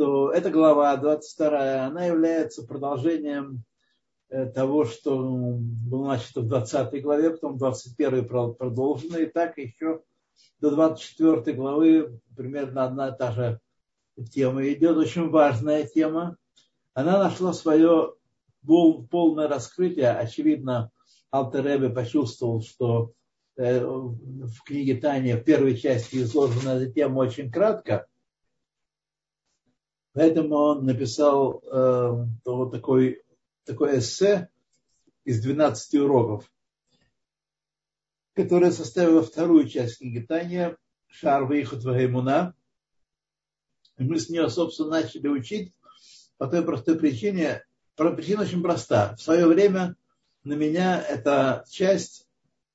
то эта глава 22, она является продолжением э, того, что было начато в 20 главе, потом 21 продолжено, и так еще до 24 главы примерно одна и та же тема идет, очень важная тема. Она нашла свое полное раскрытие. Очевидно, Алтеребе почувствовал, что э, в книге Таня в первой части изложена эта тема очень кратко. Поэтому он написал э, вот такой, такой эссе из 12 уроков, которая составила вторую часть книги Таня «Шар выехат Вагаймуна». И мы с нее, собственно, начали учить по той простой причине, причина очень проста. В свое время на меня эта часть,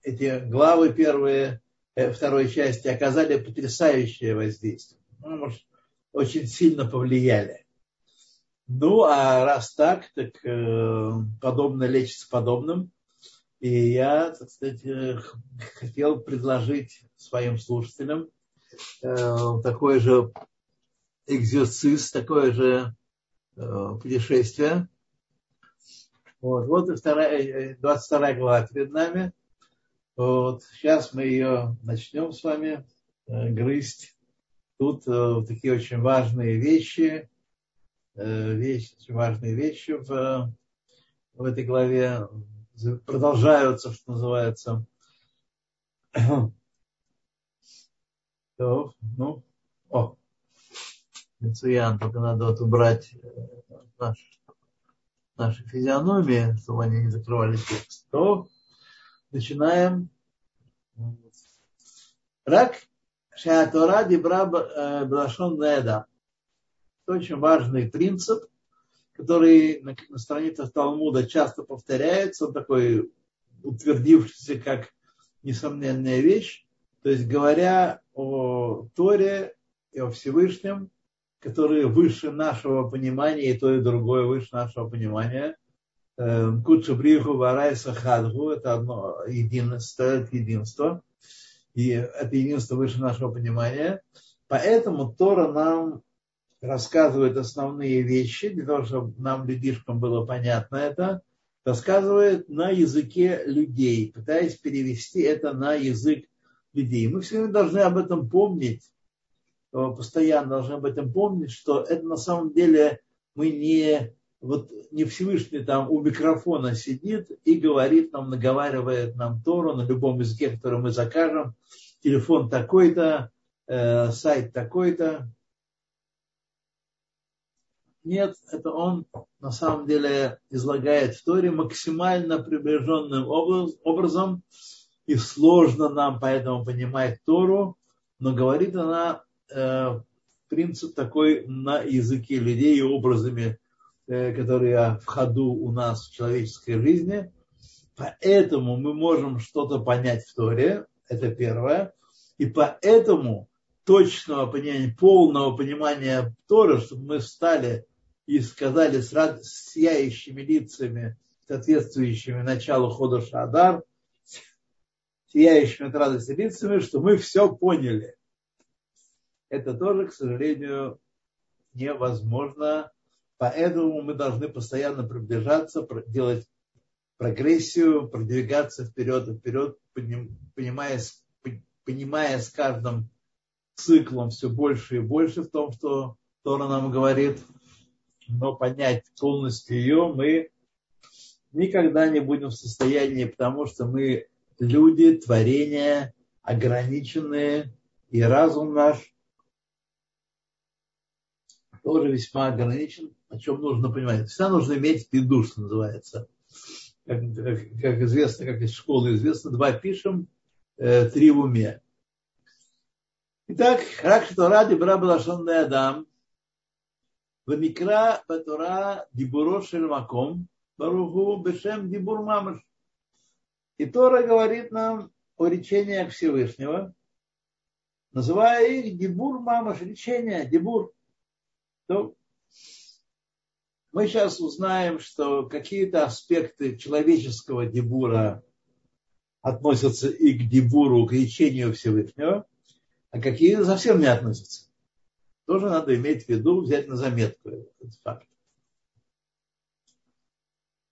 эти главы первые, э, второй части оказали потрясающее воздействие. Ну, может, очень сильно повлияли. Ну, а раз так, так э, подобное лечится подобным. И я, так сказать, э, хотел предложить своим слушателям э, такой же экзерциз, такое же путешествие. Вот, вот и вторая, 22 э, глава перед нами. Вот, сейчас мы ее начнем с вами грызть. Тут э, такие очень важные вещи, э, вещи, очень важные вещи в, в этой главе продолжаются, что называется. То, ну, о, Мецуян, только надо вот убрать э, наш, наши физиономии, чтобы они не закрывали текст. То начинаем. Рак Шатора Дибра Блашон Неда. Это очень важный принцип, который на, страницах Талмуда часто повторяется, он такой утвердившийся как несомненная вещь. То есть говоря о Торе и о Всевышнем, которые выше нашего понимания, и то, и другое выше нашего понимания. Куча Бриху, Варайса, Хадгу, это одно единство, это единство и это единство выше нашего понимания. Поэтому Тора нам рассказывает основные вещи, для того, чтобы нам, людишкам, было понятно это, рассказывает на языке людей, пытаясь перевести это на язык людей. Мы все время должны об этом помнить, э, постоянно должны об этом помнить, что это на самом деле мы не, вот не Всевышний там у микрофона сидит и говорит нам, наговаривает нам Тору на любом языке, который мы закажем, телефон такой-то, э, сайт такой-то. Нет, это он на самом деле излагает в Торе максимально приближенным образом, и сложно нам поэтому понимать Тору, но говорит она э, принцип такой на языке людей и образами, которые в ходу у нас в человеческой жизни. Поэтому мы можем что-то понять в Торе, это первое. И поэтому точного понимания, полного понимания Тора, чтобы мы встали и сказали с, рад, с сияющими лицами, соответствующими началу хода Шадар, сияющими от радости лицами, что мы все поняли. Это тоже, к сожалению, невозможно. Поэтому мы должны постоянно приближаться, делать прогрессию, продвигаться вперед и вперед, понимая, понимая с каждым циклом все больше и больше в том, что Тора нам говорит, но понять полностью ее мы никогда не будем в состоянии, потому что мы люди, творения, ограниченные, и разум наш тоже весьма ограничен, о чем нужно понимать. Всегда нужно иметь в что называется. Как, как, известно, как из школы известно, два пишем, э, три в уме. Итак, Ракшта Ради Брабалашан Адам. Вамикра Батура Дибуро Шельмаком Баруху Бешем Дибур Мамаш. И Тора говорит нам о речениях Всевышнего, называя их Дибур Мамаш, речения, Дибур. То мы сейчас узнаем, что какие-то аспекты человеческого дебура относятся и к дебуру, к речению Всевышнего, а какие совсем не относятся. Тоже надо иметь в виду, взять на заметку этот факт.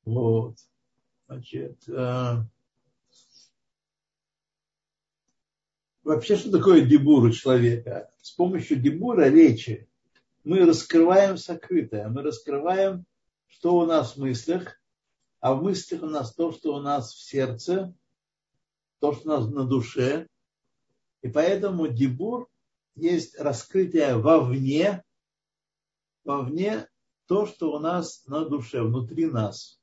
Вот. Значит, э, вообще, что такое дебур у человека? С помощью дебура, речи, мы раскрываем сокрытое, мы раскрываем, что у нас в мыслях, а в мыслях у нас то, что у нас в сердце, то, что у нас на душе. И поэтому дебур есть раскрытие вовне, вовне то, что у нас на душе, внутри нас.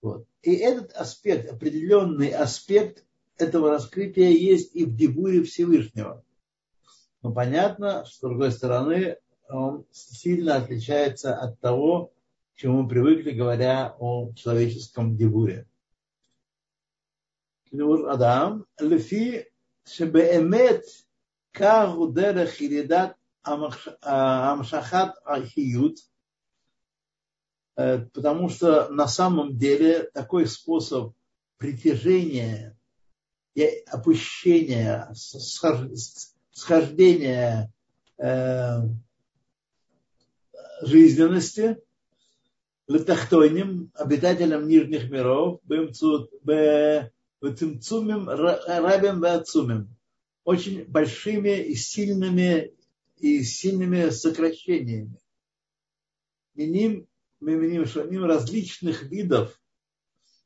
Вот. И этот аспект, определенный аспект этого раскрытия есть и в Дебуре Всевышнего. Но понятно, что с другой стороны он сильно отличается от того, к чему мы привыкли, говоря о человеческом Дебуре. Адам, лефи шебеэмет кагу дерех иридат амшахат ахиют – Э, потому что на самом деле такой способ притяжения и опущения, схождения э, жизненности летахтойним, обитателям нижних миров, бемцумим рабем вацумим, очень большими и сильными и сильными сокращениями. Миним имеем шамим различных видов,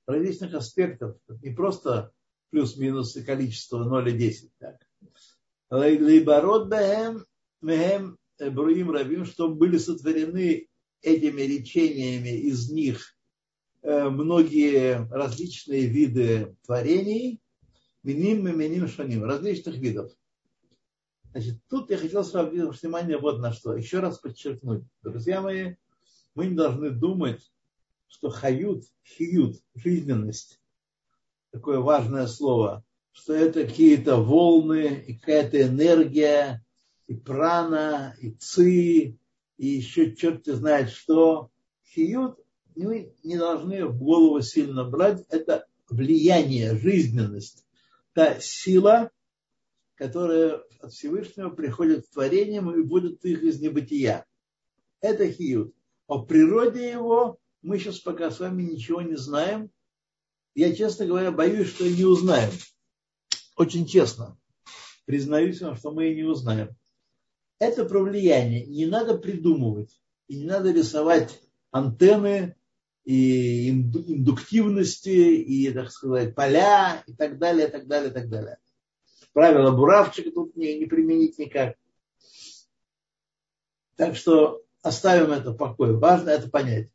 различных аспектов. Не просто плюс-минус и количество 0 и 10. Так. Лейбарот бэм мехем бруим рабим, чтобы были сотворены этими речениями из них э, многие различные виды творений, миним и миним шаним, различных видов. Значит, тут я хотел сразу внимание вот на что. Еще раз подчеркнуть. Друзья мои, мы не должны думать, что хают, хиют, жизненность, такое важное слово, что это какие-то волны какая-то энергия, и прана, и ци, и еще черт знает что. Хиют мы не должны в голову сильно брать. Это влияние, жизненность. Та сила, которая от Всевышнего приходит в творение и будет их из небытия. Это хиют. О природе его мы сейчас пока с вами ничего не знаем. Я, честно говоря, боюсь, что не узнаем. Очень честно. Признаюсь вам, что мы и не узнаем. Это про влияние. Не надо придумывать. И не надо рисовать антенны и индуктивности, и, так сказать, поля, и так далее, и так далее, и так далее. Правила буравчика тут не, не применить никак. Так что оставим это в покое. Важно это понять.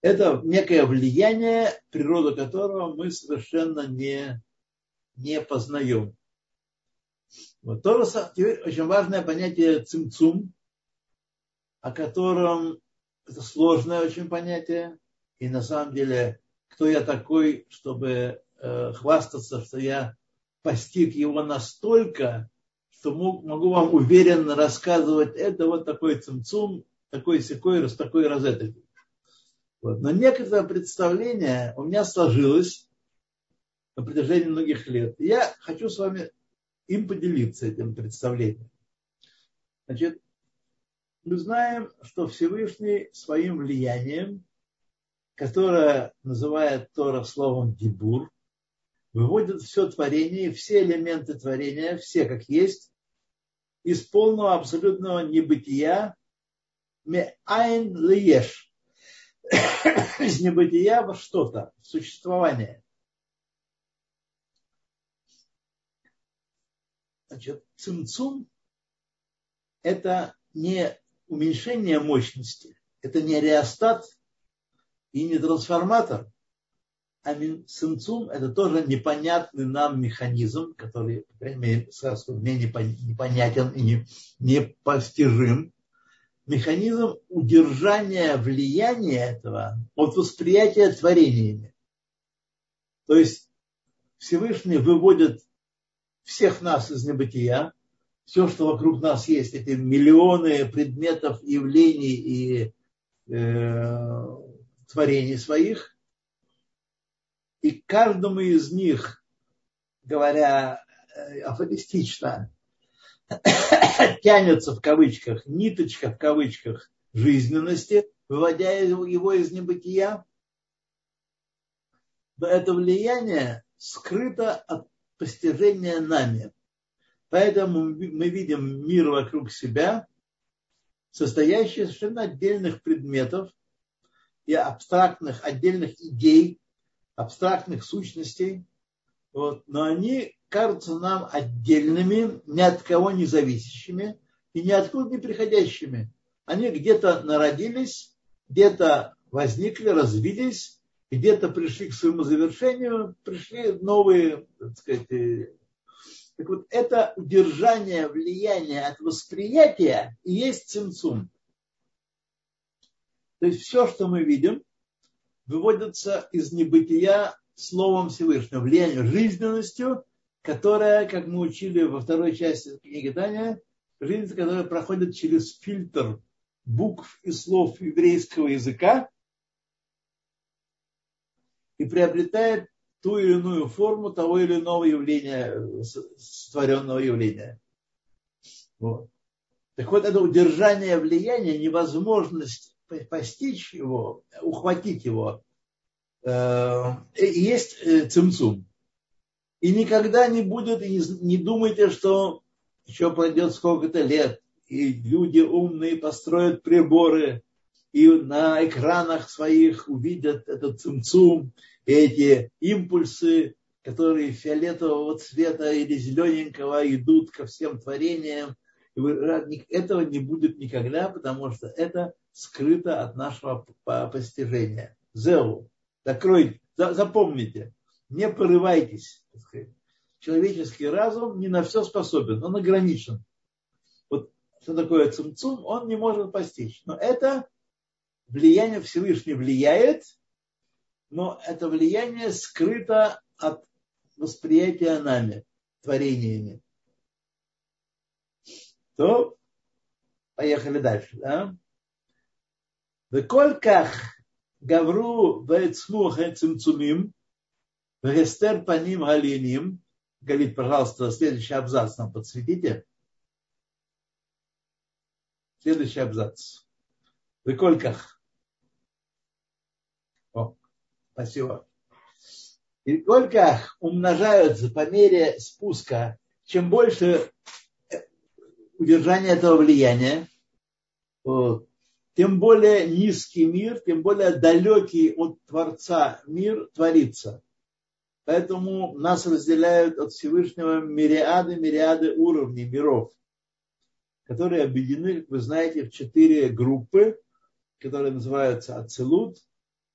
Это некое влияние, природу которого мы совершенно не, не познаем. Вот. То же, очень важное понятие цимцум, о котором это сложное очень понятие. И на самом деле, кто я такой, чтобы э, хвастаться, что я постиг его настолько, что могу вам уверенно рассказывать, это вот такой цимцум, такой секой, с такой розетой. Вот. Но некоторое представление у меня сложилось на протяжении многих лет. Я хочу с вами им поделиться этим представлением. Значит, мы знаем, что Всевышний своим влиянием, которое называет Тора словом дебур, выводит все творение, все элементы творения, все как есть, из полного абсолютного небытия меайн лиеш. Из небытия во что-то, в существование. Значит, цимцум – это не уменьшение мощности, это не реостат и не трансформатор, а цимцум – это тоже непонятный нам механизм, который, по крайней мере, сразу мне непонятен и не, непостижим. Механизм удержания влияния этого от восприятия творениями. То есть Всевышний выводит всех нас из небытия, все, что вокруг нас есть, эти миллионы предметов, явлений и э, творений своих, и каждому из них, говоря э, афористично, тянется в кавычках, ниточка в кавычках жизненности, выводя его из небытия, это влияние скрыто от постижения нами. Поэтому мы видим мир вокруг себя, состоящий из совершенно отдельных предметов и абстрактных отдельных идей, абстрактных сущностей, вот, но они кажутся нам отдельными, ни от кого не зависящими и ни откуда не приходящими. Они где-то народились, где-то возникли, развились, где-то пришли к своему завершению, пришли новые, так сказать, э, так вот, это удержание влияния от восприятия и есть цимцум. То есть все, что мы видим, выводится из небытия Словом Всевышнего, влиянием, жизненностью, которая, как мы учили во второй части книги Таня, жизнь, которая проходит через фильтр букв и слов еврейского языка и приобретает ту или иную форму того или иного явления, створенного явления. Вот. Так вот, это удержание влияния, невозможность постичь его, ухватить его, Э, есть э, цимцум. И никогда не будет, и не думайте, что еще пройдет сколько-то лет, и люди умные построят приборы, и на экранах своих увидят этот цимцум, эти импульсы, которые фиолетового цвета или зелененького идут ко всем творениям. И этого не будет никогда, потому что это скрыто от нашего постижения. Зеу закройте, запомните, не порывайтесь. Человеческий разум не на все способен, он ограничен. Вот что такое цумцум, он не может постичь. Но это влияние Всевышнего влияет, но это влияние скрыто от восприятия нами, творениями. То поехали дальше. Да? В гавру вецму цимцумим, вегестер паним галиним. Говорит, пожалуйста, следующий абзац нам подсветите. Следующий абзац. В кольках. О, спасибо. И кольках умножаются по мере спуска. Чем больше удержания этого влияния, тем более низкий мир, тем более далекий от Творца мир творится. Поэтому нас разделяют от Всевышнего мириады, мириады уровней миров, которые объединены, как вы знаете, в четыре группы, которые называются Ацелут,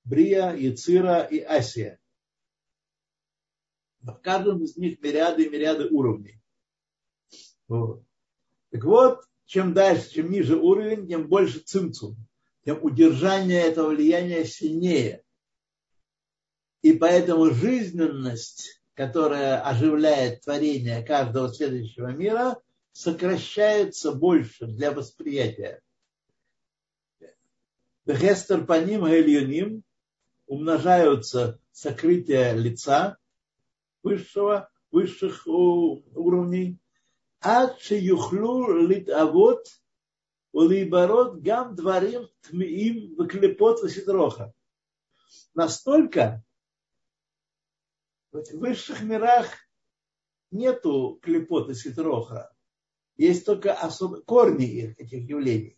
Брия, Яцира и Асия. В каждом из них мириады и мириады уровней. Вот. Так вот, чем дальше, чем ниже уровень, тем больше цимцум, тем удержание этого влияния сильнее. И поэтому жизненность, которая оживляет творение каждого следующего мира, сокращается больше для восприятия. Гестер по ним гельюним умножаются сокрытия лица высшего, высших уровней, עד שיוכלו להתאבות ולהיברות גם דברים טמאים וקליפות וסדרוха. Настолько в высших мирах нету клепоты ситроха. Есть только особ... корни этих явлений.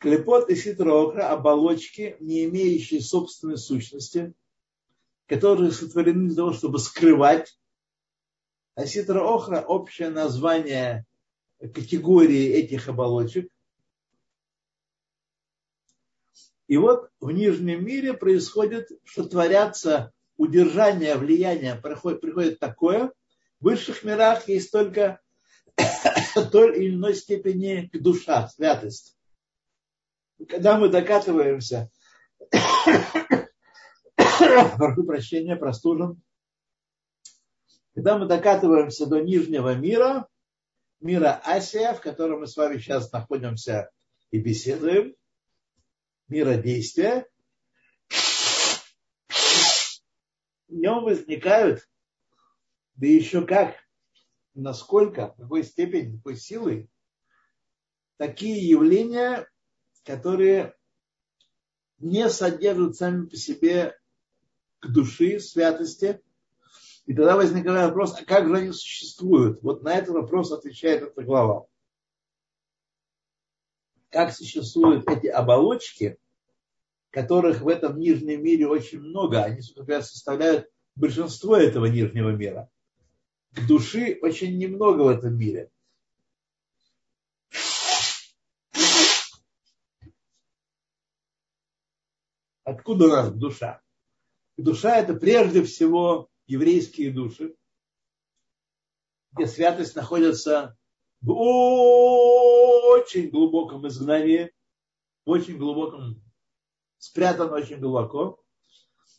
Клепот и ситроха – оболочки, не имеющие собственной сущности, которые сотворены для того, чтобы скрывать а ситра охра – общее название категории этих оболочек. И вот в нижнем мире происходит, что творятся удержание, влияние, приходит, приходит такое. В высших мирах есть только той или иной степени душа, святость. Когда мы докатываемся, прошу прощения, простужен, когда мы докатываемся до нижнего мира, мира Асия, в котором мы с вами сейчас находимся и беседуем, мира действия, в нем возникают, да еще как, насколько, в какой степени, какой силой такие явления, которые не содержат сами по себе к души, святости. И тогда возникает вопрос, а как же они существуют? Вот на этот вопрос отвечает эта глава. Как существуют эти оболочки, которых в этом нижнем мире очень много, они, например, составляют большинство этого нижнего мира. К души очень немного в этом мире. Откуда у нас душа? Душа это прежде всего еврейские души, где святость находится в очень глубоком изгнании, в очень глубоком, спрятан очень глубоко,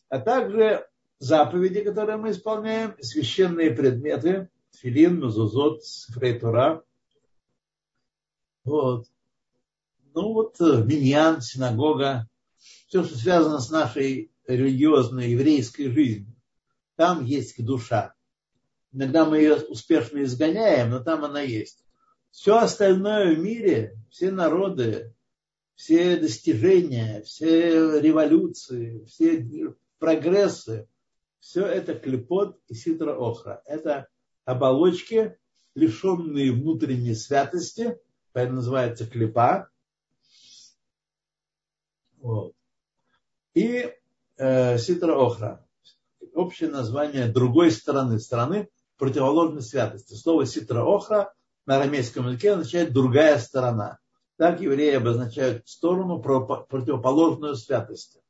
а также заповеди, которые мы исполняем, священные предметы, филин, мезузот, фрейтура. Вот. Ну вот э, миньян, синагога, все, что связано с нашей религиозной еврейской жизнью. Там есть душа. Иногда мы ее успешно изгоняем, но там она есть. Все остальное в мире, все народы, все достижения, все революции, все прогрессы, все это клепот и ситра охра. Это оболочки, лишенные внутренней святости, поэтому называется клепа. Вот. И э, ситра охра. Общее название другой стороны, стороны противоположной святости. Слово ситра охра на арамейском языке означает другая сторона. Так евреи обозначают сторону противоположную святости,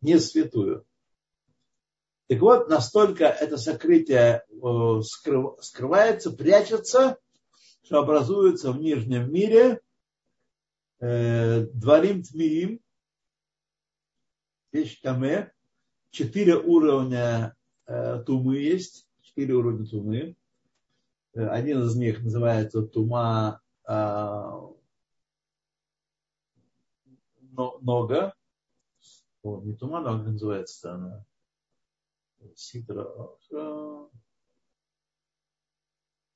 не святую. Так вот, настолько это сокрытие э, скрывается, прячется, что образуется в нижнем мире э, дворим тмиим, вещь таме, четыре уровня э, тумы есть, четыре уровня тумы. Один из них называется тума нога. не тума нога называется она ситра. Ну,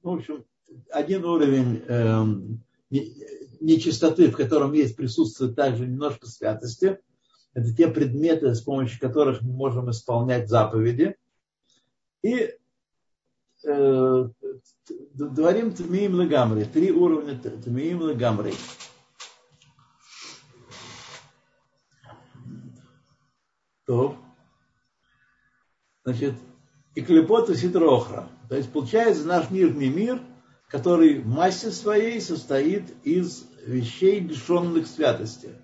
в общем, один уровень эм, нечистоты, в котором есть присутствие также немножко святости. Это те предметы, с помощью которых мы можем исполнять заповеди. И э, дворим тмиим лагамри. Три уровня тмиим лагамри. То значит, и клепот и ситрохра. То есть получается наш нижний мир, который в массе своей состоит из вещей, лишенных святости.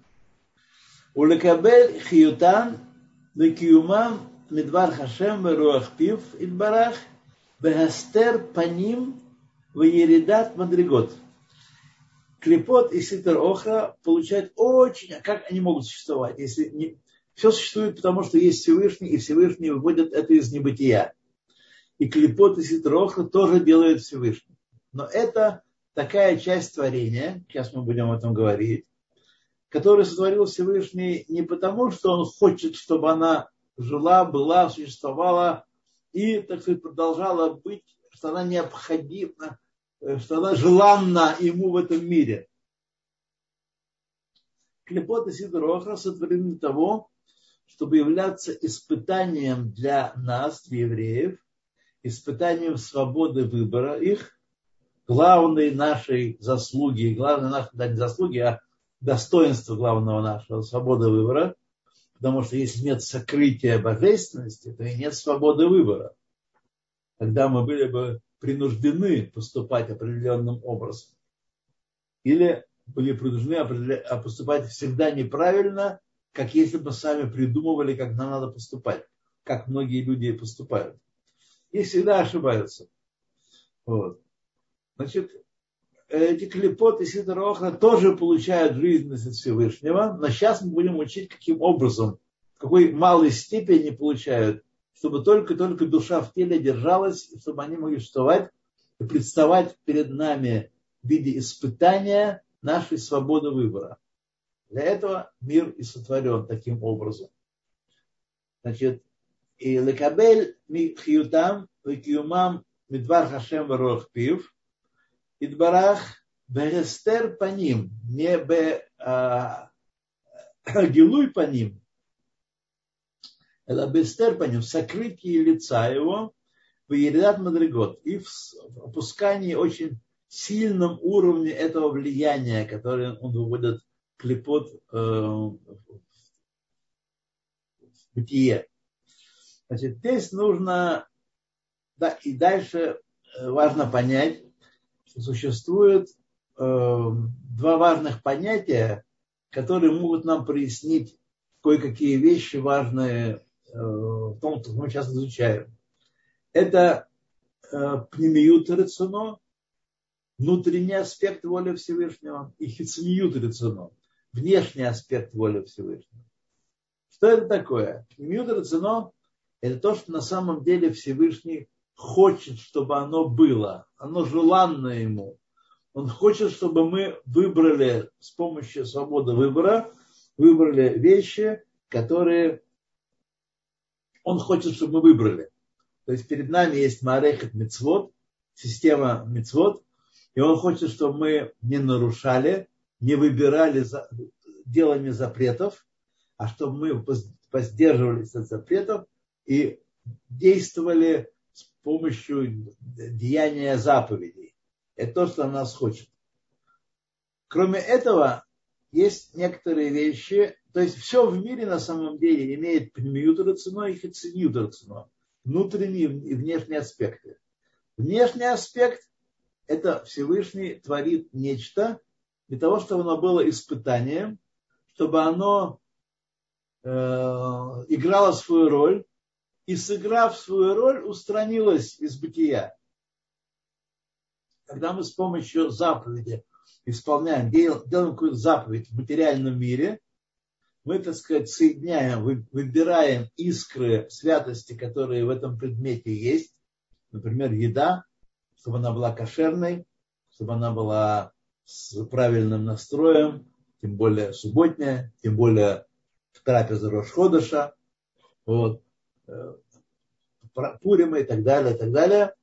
Улекабель хиютан лекиумам медвар хашем руах пив идбарах бехастер паним вееридат мадригот. Клепот и ситр охра получают очень... А как они могут существовать, если все существует, потому что есть Всевышний, и Всевышний выводит это из небытия. И клепот и ситроха тоже делает Всевышний. Но это такая часть творения, сейчас мы будем об этом говорить, которую сотворил Всевышний не потому, что он хочет, чтобы она жила, была, существовала и, так сказать, продолжала быть, что она необходима, что она желанна ему в этом мире. Клепот и Сидроха сотворены для того, чтобы являться испытанием для нас, для евреев, испытанием свободы выбора их, главной нашей заслуги, главной нашей, да, не заслуги, а достоинства главного нашего, свободы выбора, потому что если нет сокрытия божественности, то и нет свободы выбора. Тогда мы были бы принуждены поступать определенным образом. Или были принуждены поступать всегда неправильно как если бы сами придумывали, как нам надо поступать, как многие люди поступают. И всегда ошибаются. Вот. Значит, эти клепоты Сидорохна тоже получают жизненность от Всевышнего, но сейчас мы будем учить, каким образом, в какой малой степени получают, чтобы только-только душа в теле держалась, чтобы они могли существовать и представать перед нами в виде испытания нашей свободы выбора. Для этого мир и сотворен таким образом. Значит, и лекабель хьютам векиумам Мидвар Хашем Варуах Пив, Идбарах Берестер по ним, не бе а, Гилуй по ним, это Бестер по ним, сокрытие лица его, в Еридат Мадригот и в опускании очень сильном уровне этого влияния, которое он выводит клепот э, в бытие. Значит, здесь нужно, да, и дальше э, важно понять, существует э, два важных понятия, которые могут нам прояснить кое-какие вещи важные э, в том, что мы сейчас изучаем. Это э, пнемиют рацино, внутренний аспект воли Всевышнего, и хицмиют рацино, внешний аспект воли Всевышнего. Что это такое? Пнемиют рацино – это то, что на самом деле Всевышний хочет, чтобы оно было. Оно желанно ему. Он хочет, чтобы мы выбрали с помощью свободы выбора, выбрали вещи, которые он хочет, чтобы мы выбрали. То есть перед нами есть Марехет Мецвод, система Мецвод, и он хочет, чтобы мы не нарушали, не выбирали делами запретов, а чтобы мы воздерживались от запретов и действовали помощью деяния заповедей. Это то, что нас хочет. Кроме этого, есть некоторые вещи, то есть все в мире на самом деле имеет пнемиют ценой и хицинют ценой. Внутренние и внешние аспекты. Внешний аспект – это Всевышний творит нечто для того, чтобы оно было испытанием, чтобы оно э, играло свою роль, и, сыграв свою роль, устранилась из бытия. Когда мы с помощью заповеди исполняем, делаем какую-то заповедь в материальном мире, мы, так сказать, соединяем, выбираем искры святости, которые в этом предмете есть. Например, еда, чтобы она была кошерной, чтобы она была с правильным настроем, тем более субботняя, тем более в трапезу Рошходыша. Вот. Э, Пурима и так далее, и так далее.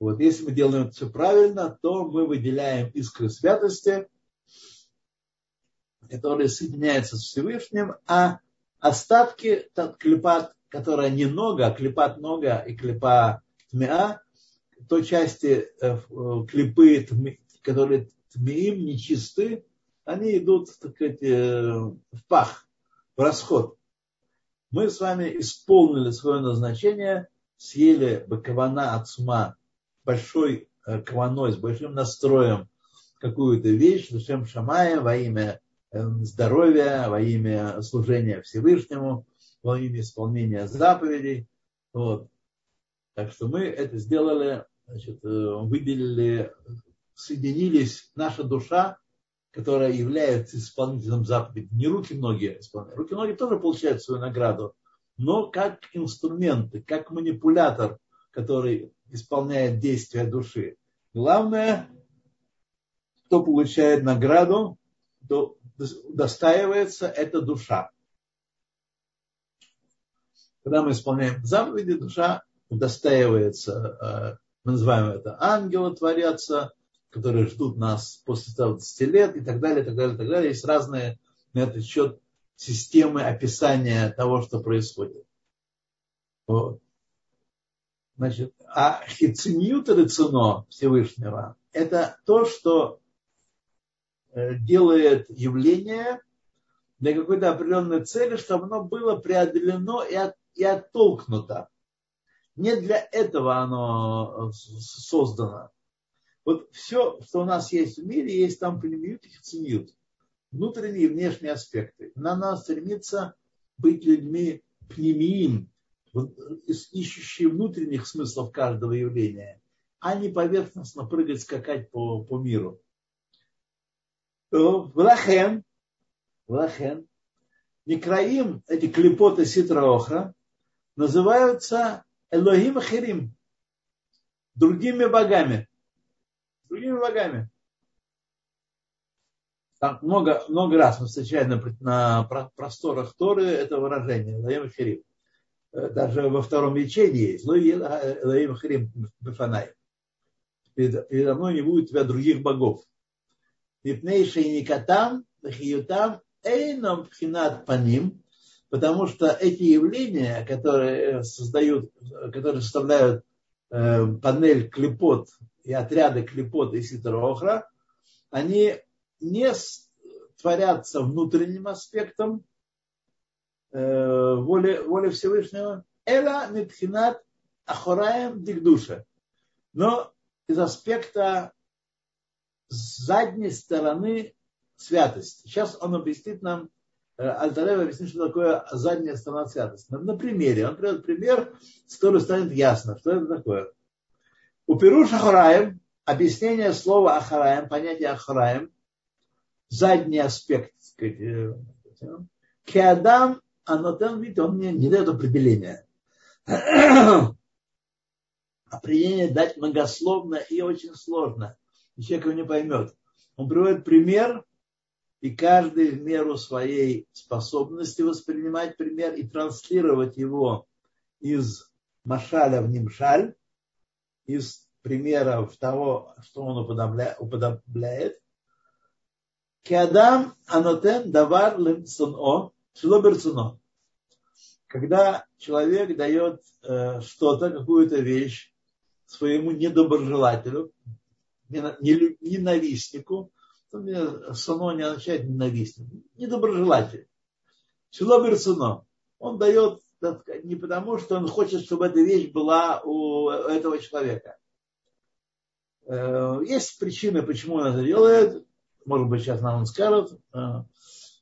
Вот, если мы делаем все правильно, то мы выделяем искры святости, которые соединяются с Всевышним, а остатки клепат, которая немного, а клепат много и клепа тмеа, то части э, клипы, которые тмеим, нечисты, они идут, так сказать, э, в пах, в расход мы с вами исполнили свое назначение, съели бакавана от сума большой э, каваной, с большим настроем какую-то вещь, зачем Шамая во имя э, здоровья, во имя служения Всевышнему, во имя исполнения заповедей. Вот. Так что мы это сделали, значит, э, выделили, соединились, наша душа которая является исполнителем заповеди. Не руки ноги исполняют. Руки ноги тоже получают свою награду, но как инструменты, как манипулятор, который исполняет действия души. Главное, кто получает награду, то достаивается это душа. Когда мы исполняем заповеди, душа удостаивается, э, мы называем это ангелы творятся, которые ждут нас после 120 лет и так далее, и так далее, и так далее. Есть разные на этот счет системы описания того, что происходит. Вот. Значит, а хициньют рацино Всевышнего – это то, что э, делает явление для какой-то определенной цели, чтобы оно было преодолено и, от, и оттолкнуто. Не для этого оно э, создано. Вот все, что у нас есть в мире, есть там племют и хицемют. Внутренние и внешние аспекты. Нам надо стремиться быть людьми племиим, ищущие внутренних смыслов каждого явления, а не поверхностно прыгать, скакать по, по миру. Влахен, Влахен, Некраим, эти клепоты ситроха, называются Элохим Хирим, другими богами другими богами. Там много, много раз мы встречаем на, на просторах Торы это выражение Лаем Хирим. Э, даже во втором ячении есть Лаем Хирим Бефанай. передо мной не будет у тебя других богов. Мипней шейникатам, вахиютам, эйном пхинат по ним, потому что эти явления, которые создают, которые составляют э, панель клепот и отряды клепот и ситрохра, они не творятся внутренним аспектом э, воли, воли Всевышнего, эла митхинат ахораем дикдуша. Но из аспекта задней стороны святости. Сейчас он объяснит нам, э, Альтарев объяснит, что такое задняя сторона святости. На примере. Он приводит пример, с которым станет ясно, что это такое. У Перуш Ахараем, объяснение слова Ахараем, понятие Ахараем, задний аспект, э, Кеадам Анотен, видите, он мне не дает определения. Определение дать многословно и очень сложно. И человек его не поймет. Он приводит пример, и каждый в меру своей способности воспринимать пример и транслировать его из машаля в нимшаль, из примеров того, что он уподобляет. Кеадам анотен давар шлоберцуно. Когда человек дает э, что-то, какую-то вещь своему недоброжелателю, ненавистнику, Суно не означает ненавистник, недоброжелатель. Село Берсуно. Он дает не потому, что он хочет, чтобы эта вещь была у этого человека. Э, есть причины, почему он это делает. Может быть, сейчас нам он скажет.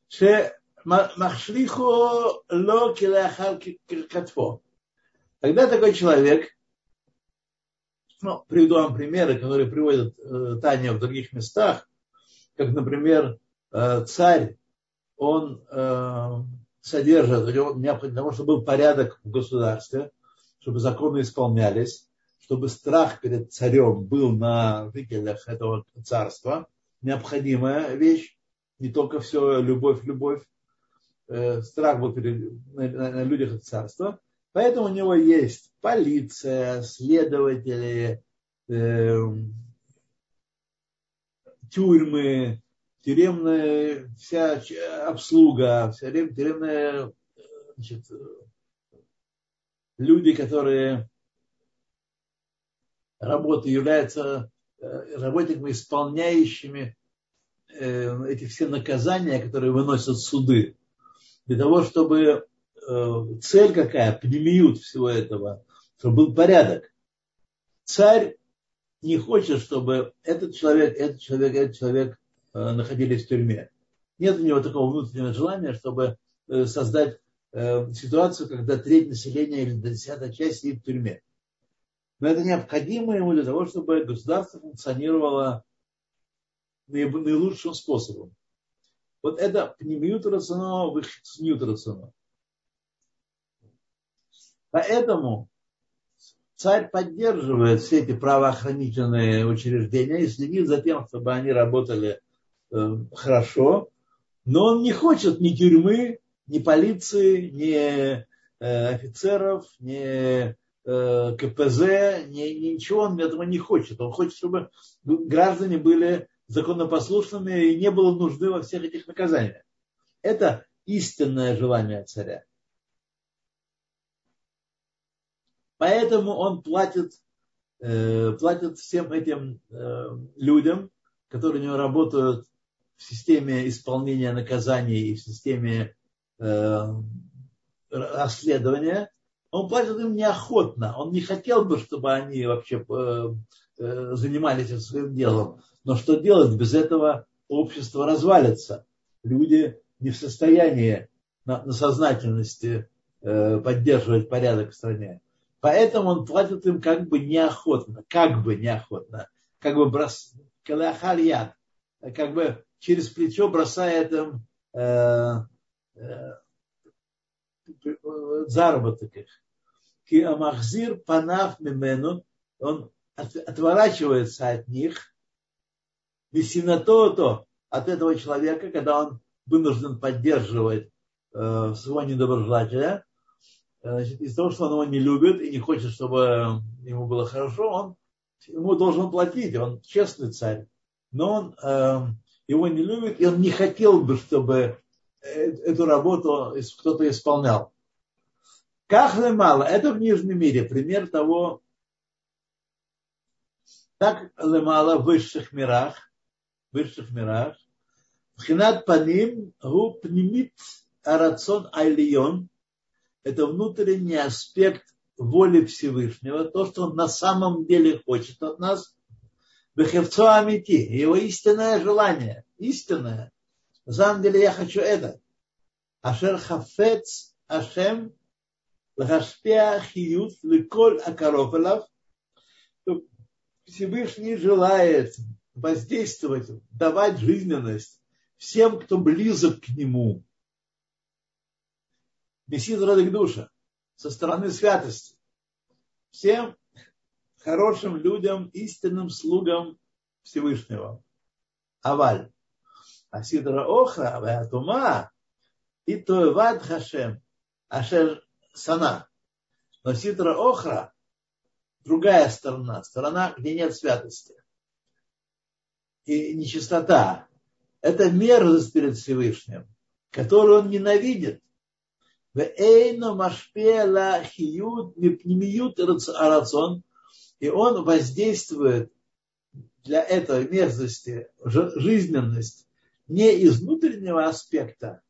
Что махшлиху ло катфо. Тогда такой человек, ну, приведу вам примеры, которые приводят э, Таня в других местах, как, например, э, царь, он э, содержит, необходимо, того, чтобы был порядок в государстве, чтобы законы исполнялись, чтобы страх перед царем был на жителях этого царства, необходимая вещь, не только все любовь, любовь, э, страх был перед, на, на людях царства. Поэтому у него есть полиция, следователи, тюрьмы, тюремная вся обслуга, вся тюремная значит, люди, которые работают, являются э, работниками, исполняющими э, эти все наказания, которые выносят суды, для того, чтобы э, цель какая, пнемиют всего этого, чтобы был порядок. Царь не хочет, чтобы этот человек, этот человек, этот человек находились в тюрьме. Нет у него такого внутреннего желания, чтобы э, создать э, ситуацию, когда треть населения или десятая часть сидит в тюрьме. Но это необходимо ему для того, чтобы государство функционировало наилучшим способом. Вот это пнемиют рациона, выхцнют рациона. Поэтому царь поддерживает все эти правоохранительные учреждения и следит за тем, чтобы они работали э, хорошо, но он не хочет ни тюрьмы, ни полиции, ни э, офицеров, ни э, КПЗ, ни, ничего он этого не хочет. Он хочет, чтобы граждане были законопослушными и не было нужды во всех этих наказаниях. Это истинное желание царя. Поэтому он платит, э, платит всем этим э, людям, которые у него работают в системе исполнения наказаний и в системе э, расследования, он платит им неохотно. Он не хотел бы, чтобы они вообще занимались своим делом. Но что делать? Без этого общество развалится. Люди не в состоянии на, на сознательности поддерживать порядок в стране. Поэтому он платит им как бы неохотно, как бы неохотно, как бы брос, как бы через плечо бросает им э, э, заработок их. Ки амахзир панав мимену, он отворачивается от них, то от этого человека, когда он вынужден поддерживать э, своего недоброжелателя, значит, из-за того, что он его не любит и не хочет, чтобы ему было хорошо, он ему должен платить, он честный царь, но он э, его не любит, и он не хотел бы, чтобы э, эту работу кто-то исполнял. Как мало, это в нижнем мире, пример того, как лемала в высших мирах, в высших мирах, Пхинат паним гу пнимит арацон айлион. Это внутренний аспект воли Всевышнего, то, что он на самом деле хочет от нас. Бехевцо амити, его истинное желание, истинное. На самом деле я хочу это. Ашер хафец ашем лахашпеа хиют ликоль акаров Всевышний желает воздействовать, давать жизненность всем, кто близок к нему. Мессид Радик Душа со стороны святости. Всем хорошим людям, истинным слугам Всевышнего. Аваль. Асидра Охра, Ватума, и Тоеват Хашем, Ашер Сана. Но Сидра Охра, другая сторона, сторона, где нет святости. И нечистота. Это мерзость перед Всевышним, которую он ненавидит. Вейно машпела хиют мипнемиют арацон. И он воздействует для этой мерзости, жизненность, не из внутреннего аспекта,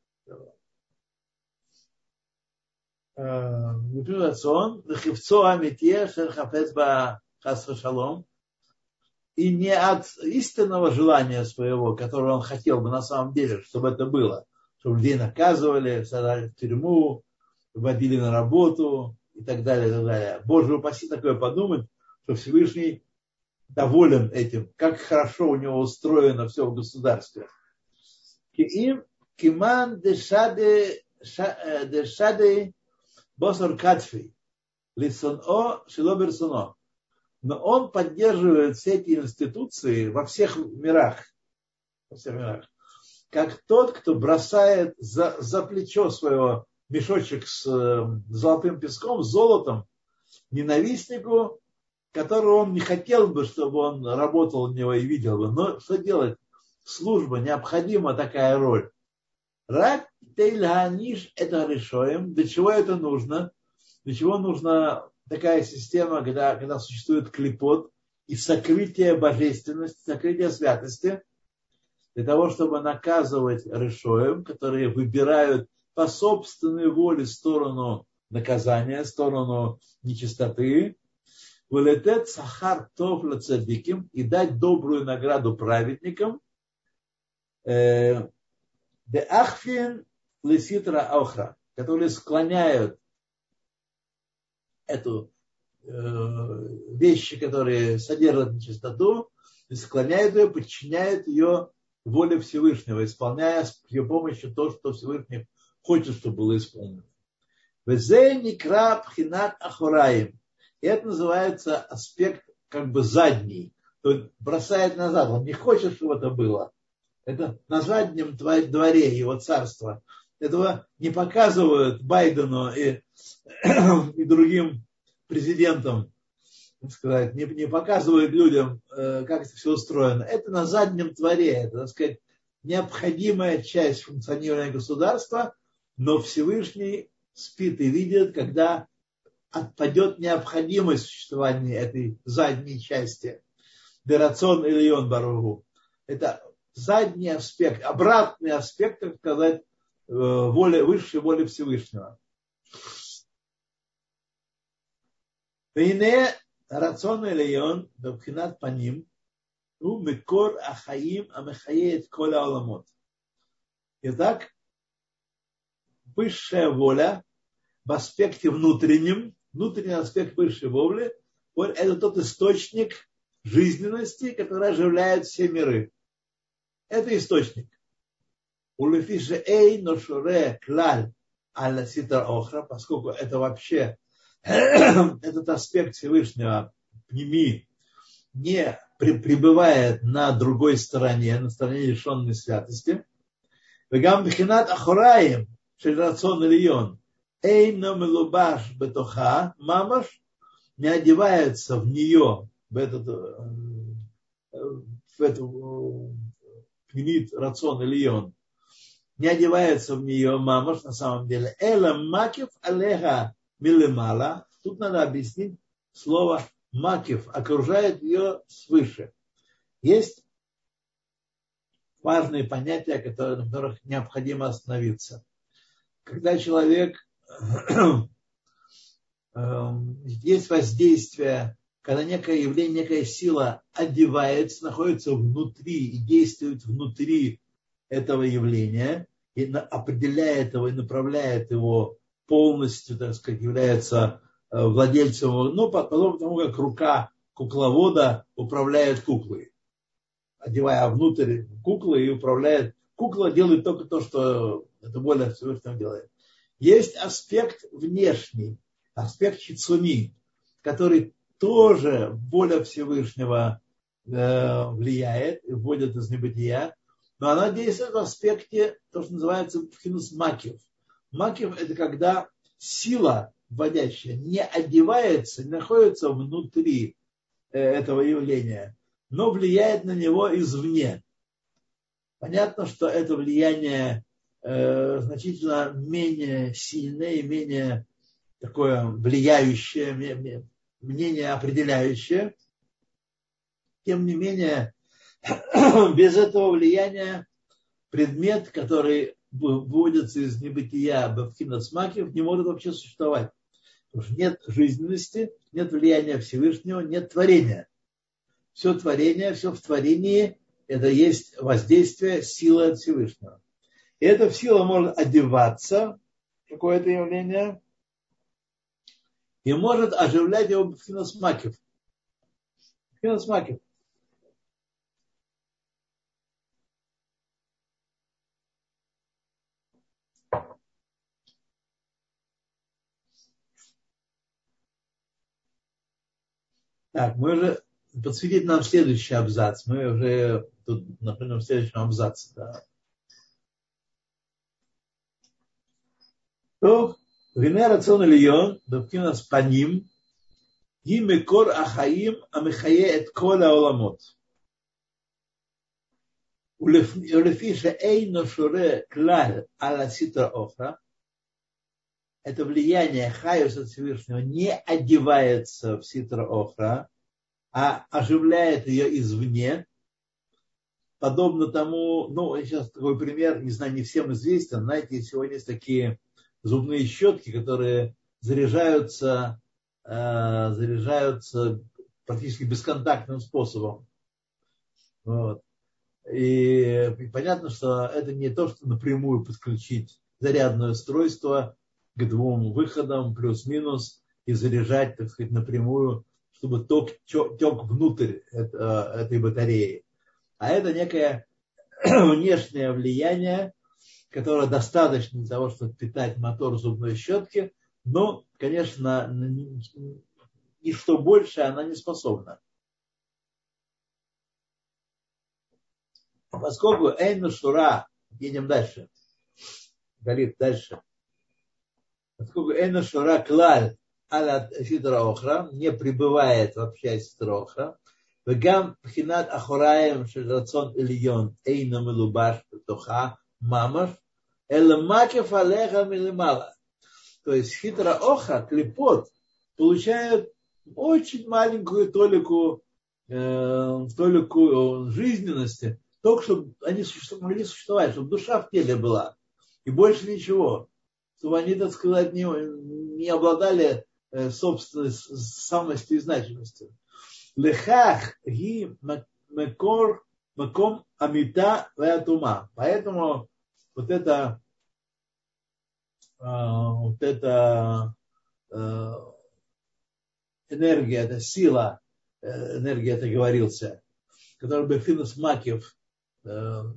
шалом, и не от истинного желания своего, которого он хотел бы на самом деле, чтобы это было, чтобы людей наказывали, садали в тюрьму, вводили на работу и так далее, и так далее. Боже упаси такое подумать, что Всевышний доволен этим, как хорошо у него устроено все в государстве. Киман дешаде дешаде босор катфи лисон о шилоберсуно но он поддерживает все эти институции во всех мирах, во всех мирах, как тот, кто бросает за, за плечо своего мешочек с э, золотым песком, с золотом, ненавистнику, которого он не хотел бы, чтобы он работал у него и видел бы. Но что делать? Служба, необходима такая роль. Рак тейлганиш это решаем. Для чего это нужно? Для чего нужно такая система, когда, когда существует клепот и сокрытие божественности, сокрытие святости, для того, чтобы наказывать решоем, которые выбирают по собственной воле сторону наказания, сторону нечистоты, вылетет сахар тов цадиким и дать добрую награду праведникам, э, де ахфин лиситра охра, которые склоняют эту э, вещи, которые содержат нечистоту, склоняют ее, подчиняют ее воле Всевышнего, исполняя с ее помощью то, что Всевышний хочет, чтобы было исполнено. краб хинат ахураим. И это называется аспект как бы задний. То бросает назад. Он не хочет, чтобы это было. Это на заднем дворе его царства этого не показывают Байдену и, и другим президентам, сказать, не, не показывают людям, э, как это все устроено. Это на заднем дворе, это, так сказать, необходимая часть функционирования государства, но Всевышний спит и видит, когда отпадет необходимость существования этой задней части. Дерацион или он барогу Это задний аспект, обратный аспект, так сказать, э, воли, высшей воли Всевышнего. Вейне рацион элеон, бабхинат паним, у мекор ахаим амехаеет коля аламот. Итак, высшая воля в аспекте внутреннем внутренний аспект высшей воли, это тот источник жизненности, который оживляет все миры. Это источник. Улефи же эй ношуре клаль аль ситра охра, поскольку это вообще этот аспект Всевышнего пними не пребывает на другой стороне, на стороне лишенной святости. Вегам бхинат ахураем шельрацион ильон эйно мелубаш бетоха мамаш не одевается в нее в этот, в эту пнит рацион или он, не одевается в нее мамаш на самом деле. Эла макив алеха милемала. Тут надо объяснить слово макив, окружает ее свыше. Есть важные понятия, которые, на которых необходимо остановиться. Когда человек есть воздействие, когда некое явление, некая сила одевается, находится внутри и действует внутри этого явления, и определяет его и направляет его полностью, так сказать, является э, владельцем, ну, подобно тому, как рука кукловода управляет куклой, одевая внутрь куклы и управляет. Кукла делает только то, что это более Всевышнего делает. Есть аспект внешний, аспект хицуни, который тоже воля Всевышнего э, влияет и вводит из небытия, но она действует в аспекте, то, что называется пхинус макив. Макив – это когда сила вводящая не одевается, не находится внутри э, этого явления, но влияет на него извне. Понятно, что это влияние значительно менее сильное и менее такое влияющее, мнение определяющее. Тем не менее, без этого влияния предмет, который выводится из небытия Бавкинасмакив, не может вообще существовать. Потому что нет жизненности, нет влияния Всевышнего, нет творения. Все творение, все в творении – это есть воздействие силы от Всевышнего. И эта сила может одеваться, какое-то явление, и может оживлять его Бавкинасмакив. Бавкинасмакив. Так, мы уже подсветить нам следующий абзац. Мы уже тут например, в следующем абзаце. Да. То, והנה הרצון עליון, בבחינת פנים, היא מקור החיים המחיה את כל העולמות. ולפי שאינו שורה כלל על הסטרה אוכרה, это влияние Хаюса Всевышнего не одевается в ситра охра, а оживляет ее извне, подобно тому, ну, сейчас такой пример, не знаю, не всем известен, знаете, сегодня есть такие зубные щетки, которые заряжаются, э, заряжаются практически бесконтактным способом. Вот. И, и понятно, что это не то, что напрямую подключить зарядное устройство к двум выходам, плюс-минус, и заряжать, так сказать, напрямую, чтобы ток тек внутрь этой батареи. А это некое внешнее влияние, которая достаточна для того, чтобы питать мотор зубной щетки, но, конечно, ничто что больше она не способна. Поскольку Эйну Шура, едем дальше, Галит, дальше. Поскольку Эйну Шура Клаль Аля Сидра Охра не пребывает вообще от Сидра Охра, Вегам Пхинат Ахураем Шидрацон Ильон Эйну Мелубаш Тоха мамаш, элмакев алеха милимала. То есть хитро оха, клепот, получают очень маленькую толику, э, толику э, жизненности, только чтобы они могли существовать, чтобы душа в теле была. И больше ничего. Чтобы они, так сказать, не, не обладали э, собственной самостью и значимостью. Лехах ги мекор Маком, амита веатума. Поэтому вот это а, вот эта э, энергия, эта сила, э, энергия, это говорился, которая Бефинус Макев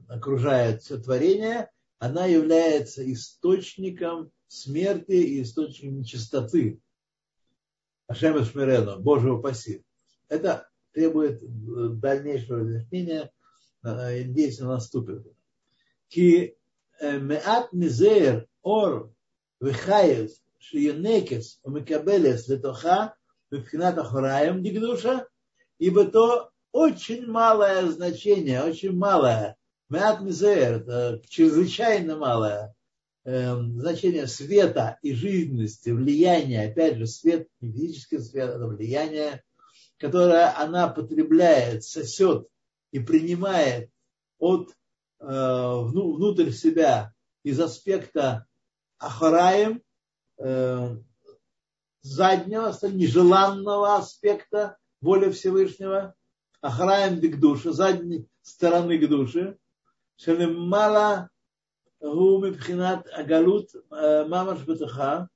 окружает все творение, она является источником смерти и источником нечистоты. Ашем Шмирену, Божьего упаси. Это требует дальнейшего разъяснения, если наступит. Ки меат мизер ор וחייס שיונקס ומקבלס לתוכה מבחינת אחוריים דקדושה, ибо то очень малое значение, очень малое, Мят Мизер, это чрезвычайно малое э, значение света и жизненности, влияния, опять же, свет, не физический свет, это влияние, которое она потребляет, сосет и принимает от э, Э, внутрь себя из аспекта ахараем, э, заднего, нежеланного аспекта воли Всевышнего, ахраем к душе, задней стороны к душе, шелемала гумипхинат агалут э, мамаш бетаха,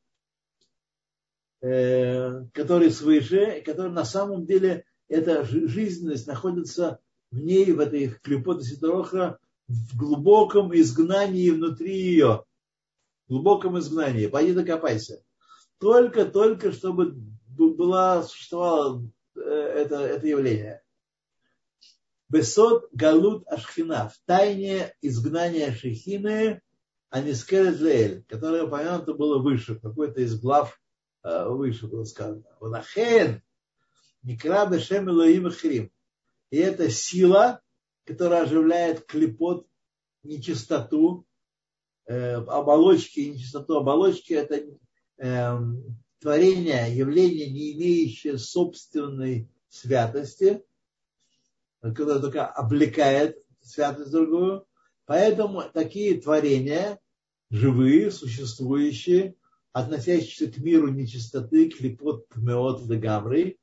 который свыше, который на самом деле эта жизненность находится в ней, в этой клепоте Сидорохра, в глубоком изгнании внутри ее. В глубоком изгнании. Пойди докопайся. Только-только, чтобы была, существовало это, это явление. Бесот Галут Ашхина, в тайне изгнания Шехины, а не Скелет которое упомянуто было выше, какой-то из глав э, выше было сказано. Ванахен, Никра Бешем Элоим Хрим. И это сила, которая оживляет клепот, нечистоту, э, оболочки, нечистоту оболочки, это э, творение, явление, не имеющее собственной святости, когда только облекает святость другую. Поэтому такие творения, живые, существующие, относящиеся к миру нечистоты, клепот, тмеот, дегамры,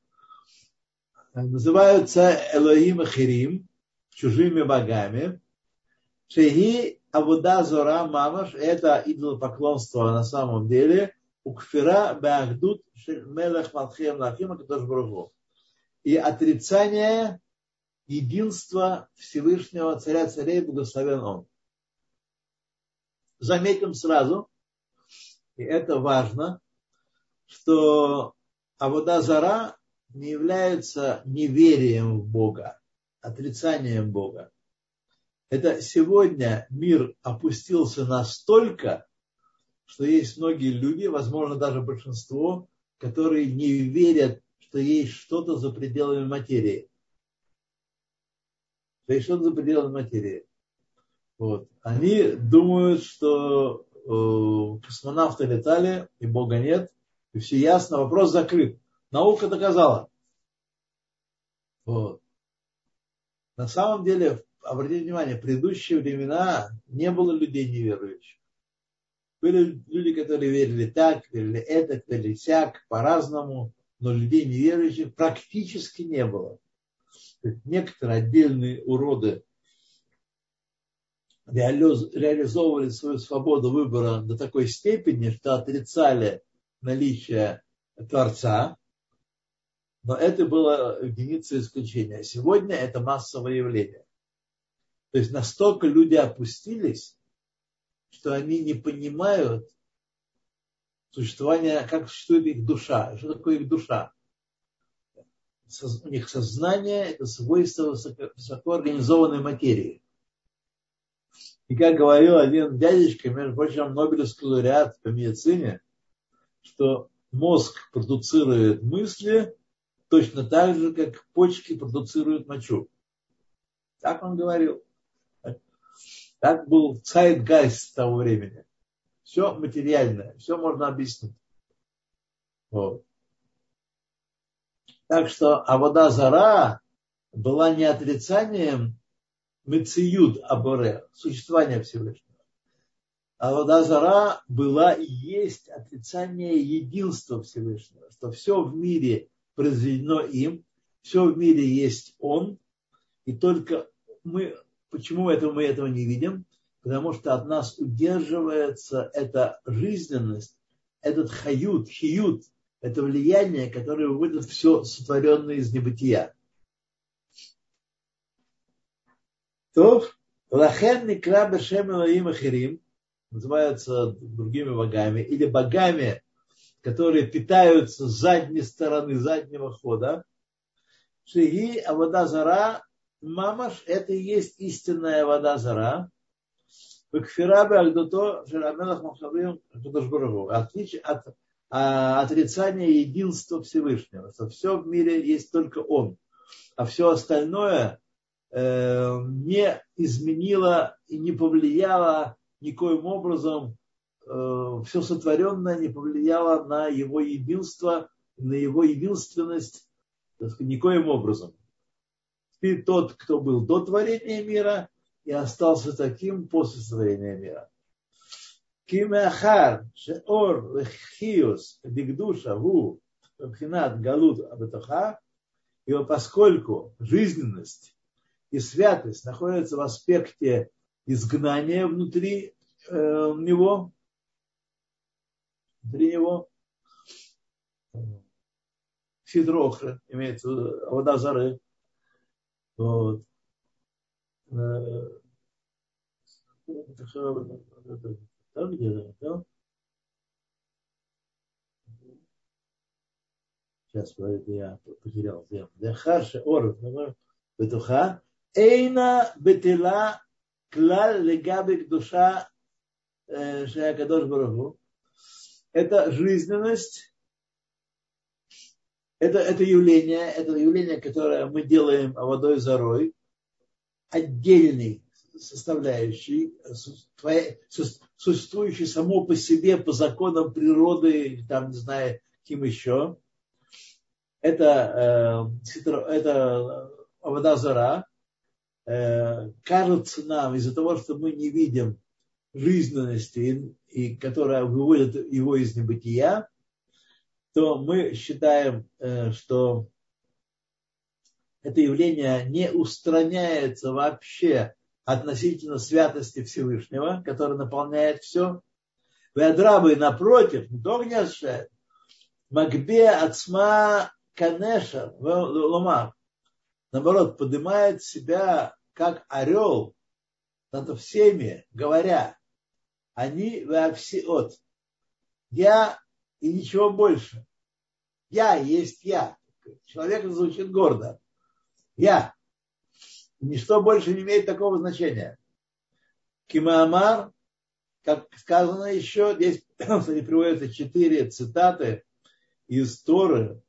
называются Элоим и Хирим, чужими богами. Шеги Авуда Зора Мамаш, это идолопоклонство на самом деле, Укфира Беахдут Мелех Малхем Лахима Катош И отрицание единства Всевышнего Царя Царей, благословен Он. Заметим сразу, и это важно, что Авода Зара не является неверием в Бога, отрицанием Бога. Это сегодня мир опустился настолько, что есть многие люди, возможно, даже большинство, которые не верят, что есть что-то за пределами материи что-то за пределами материи. Вот. Они думают, что э, космонавты летали, и Бога нет, и все ясно, вопрос закрыт. Наука доказала. Вот. На самом деле, обратите внимание, в предыдущие времена не было людей неверующих. Были люди, которые верили так, верили это, верили сяк, по-разному, но людей неверующих практически не было некоторые отдельные уроды реализовывали свою свободу выбора до такой степени, что отрицали наличие Творца, но это было единица исключения. Сегодня это массовое явление. То есть настолько люди опустились, что они не понимают существование, как существует их душа. Что такое их душа? у них сознание – это свойство высоко, высокоорганизованной материи. И как говорил один дядечка, между прочим, Нобелевский лауреат по медицине, что мозг продуцирует мысли точно так же, как почки продуцируют мочу. Так он говорил. Так был цайтгайст того времени. Все материальное, все можно объяснить. Вот. Так что Авода Зара была не отрицанием Мециюд Аборе, существования Всевышнего. Авода Зара была и есть отрицание единства Всевышнего, что все в мире произведено им, все в мире есть Он, и только мы, почему этого, мы этого не видим? Потому что от нас удерживается эта жизненность, этот хают, хиют, это влияние, которое выводит все сотворенное из небытия. То, Лахен Никра Бешем Элоим Ахирим, называются другими богами, или богами, которые питаются с задней стороны заднего хода. Шиги, а вода зара, мамаш, это и есть истинная вода зара. Бекфирабе альдуто, шерамелах махшавим, отличие от а отрицание единства Всевышнего, что все в мире есть только Он. а все остальное э, не изменило и не повлияло никоим образом, все сотворенное не повлияло на его единство, на его единственность никоим образом. Ты тот, кто был до творения мира и остался таким после творения мира. Кимахар, Шеор, Хиус, Дигдуша, Гу, Пхинат, Галут, Абатаха, и поскольку жизненность и святость находятся в аспекте изгнания внутри э, него, внутри него, Сидрохра, имеется вода зары, вот. Сейчас, я потерял. Харша ор бетуха эйна бетила клал легабик душа Шаякадош Барагу. Это жизненность, это, это явление, это явление, которое мы делаем водой зарой, отдельный составляющий, существующий само по себе, по законам природы, там, не знаю, кем еще. Это, э, это вода зара. Э, кажется нам, из-за того, что мы не видим жизненности, и, которая выводит его из небытия, то мы считаем, э, что это явление не устраняется вообще относительно святости Всевышнего, который наполняет все. Веадрабы, напротив, не не ощущает. Магбе ацма канеша ломар. Наоборот, поднимает себя как орел над всеми, говоря, они от. Я и ничего больше. Я есть я. Человек звучит гордо. Я. Ничто больше не имеет такого значения. Кимаамар, как сказано еще, здесь кстати, приводятся четыре цитаты из Торы,